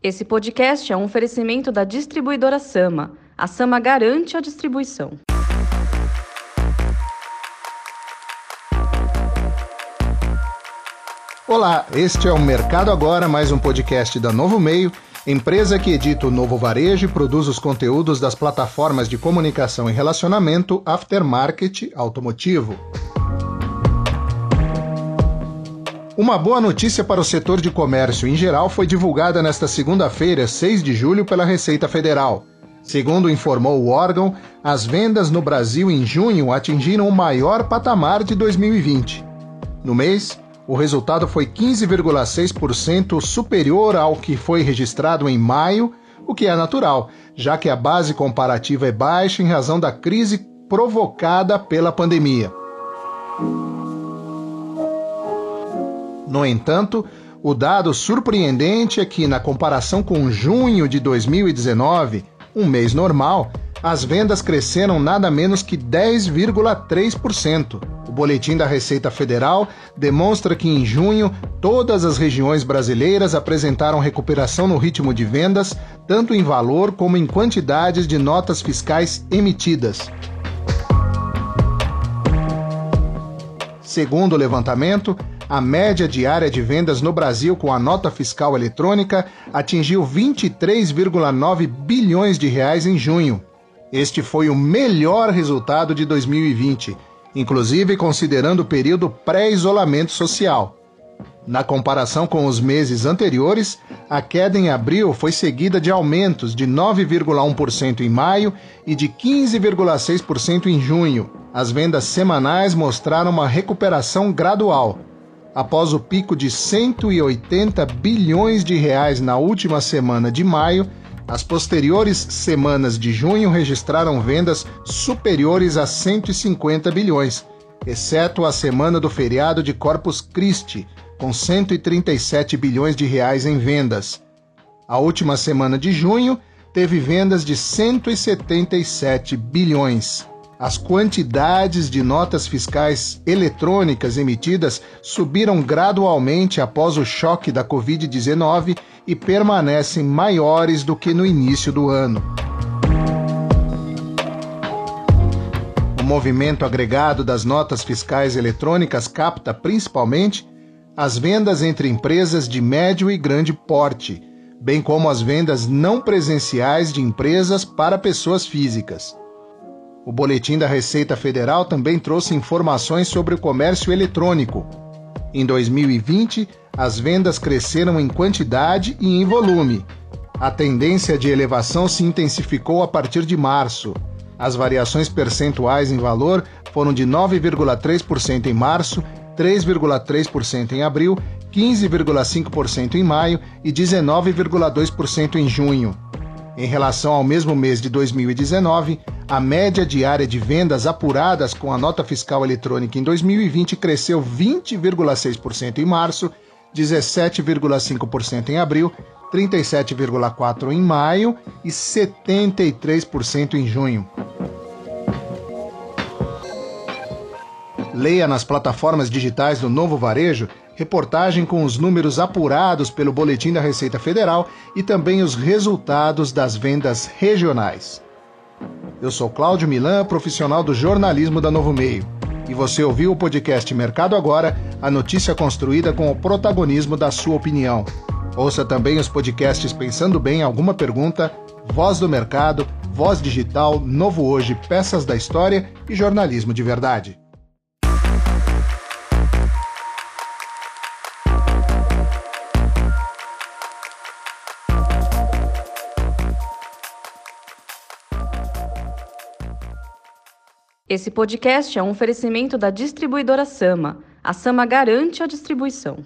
Esse podcast é um oferecimento da distribuidora Sama. A Sama garante a distribuição. Olá, este é o Mercado Agora, mais um podcast da Novo Meio, empresa que edita o Novo Varejo e produz os conteúdos das plataformas de comunicação e relacionamento Aftermarket Automotivo. Uma boa notícia para o setor de comércio em geral foi divulgada nesta segunda-feira, 6 de julho, pela Receita Federal. Segundo informou o órgão, as vendas no Brasil em junho atingiram o maior patamar de 2020. No mês, o resultado foi 15,6% superior ao que foi registrado em maio, o que é natural, já que a base comparativa é baixa em razão da crise provocada pela pandemia. No entanto, o dado surpreendente é que, na comparação com junho de 2019, um mês normal, as vendas cresceram nada menos que 10,3%. O boletim da Receita Federal demonstra que em junho todas as regiões brasileiras apresentaram recuperação no ritmo de vendas, tanto em valor como em quantidades de notas fiscais emitidas. Segundo o levantamento, a média diária de vendas no Brasil com a nota fiscal eletrônica atingiu 23,9 bilhões de reais em junho. Este foi o melhor resultado de 2020, inclusive considerando o período pré-isolamento social. Na comparação com os meses anteriores, a queda em abril foi seguida de aumentos de 9,1% em maio e de 15,6% em junho. As vendas semanais mostraram uma recuperação gradual, após o pico de 180 bilhões de reais na última semana de maio, as posteriores semanas de junho registraram vendas superiores a 150 bilhões, exceto a semana do feriado de Corpus Christi, com 137 bilhões de reais em vendas. A última semana de junho teve vendas de 177 bilhões. As quantidades de notas fiscais eletrônicas emitidas subiram gradualmente após o choque da Covid-19 e permanecem maiores do que no início do ano. O movimento agregado das notas fiscais eletrônicas capta principalmente as vendas entre empresas de médio e grande porte, bem como as vendas não presenciais de empresas para pessoas físicas. O boletim da Receita Federal também trouxe informações sobre o comércio eletrônico. Em 2020, as vendas cresceram em quantidade e em volume. A tendência de elevação se intensificou a partir de março. As variações percentuais em valor foram de 9,3% em março, 3,3% em abril, 15,5% em maio e 19,2% em junho. Em relação ao mesmo mês de 2019, a média diária de vendas apuradas com a nota fiscal eletrônica em 2020 cresceu 20,6% em março, 17,5% em abril, 37,4% em maio e 73% em junho. Leia nas plataformas digitais do Novo Varejo reportagem com os números apurados pelo Boletim da Receita Federal e também os resultados das vendas regionais. Eu sou Cláudio Milan, profissional do jornalismo da Novo Meio. E você ouviu o podcast Mercado Agora, a notícia construída com o protagonismo da sua opinião. Ouça também os podcasts Pensando Bem Alguma Pergunta, Voz do Mercado, Voz Digital, Novo Hoje, Peças da História e Jornalismo de Verdade. Esse podcast é um oferecimento da distribuidora Sama. A Sama garante a distribuição.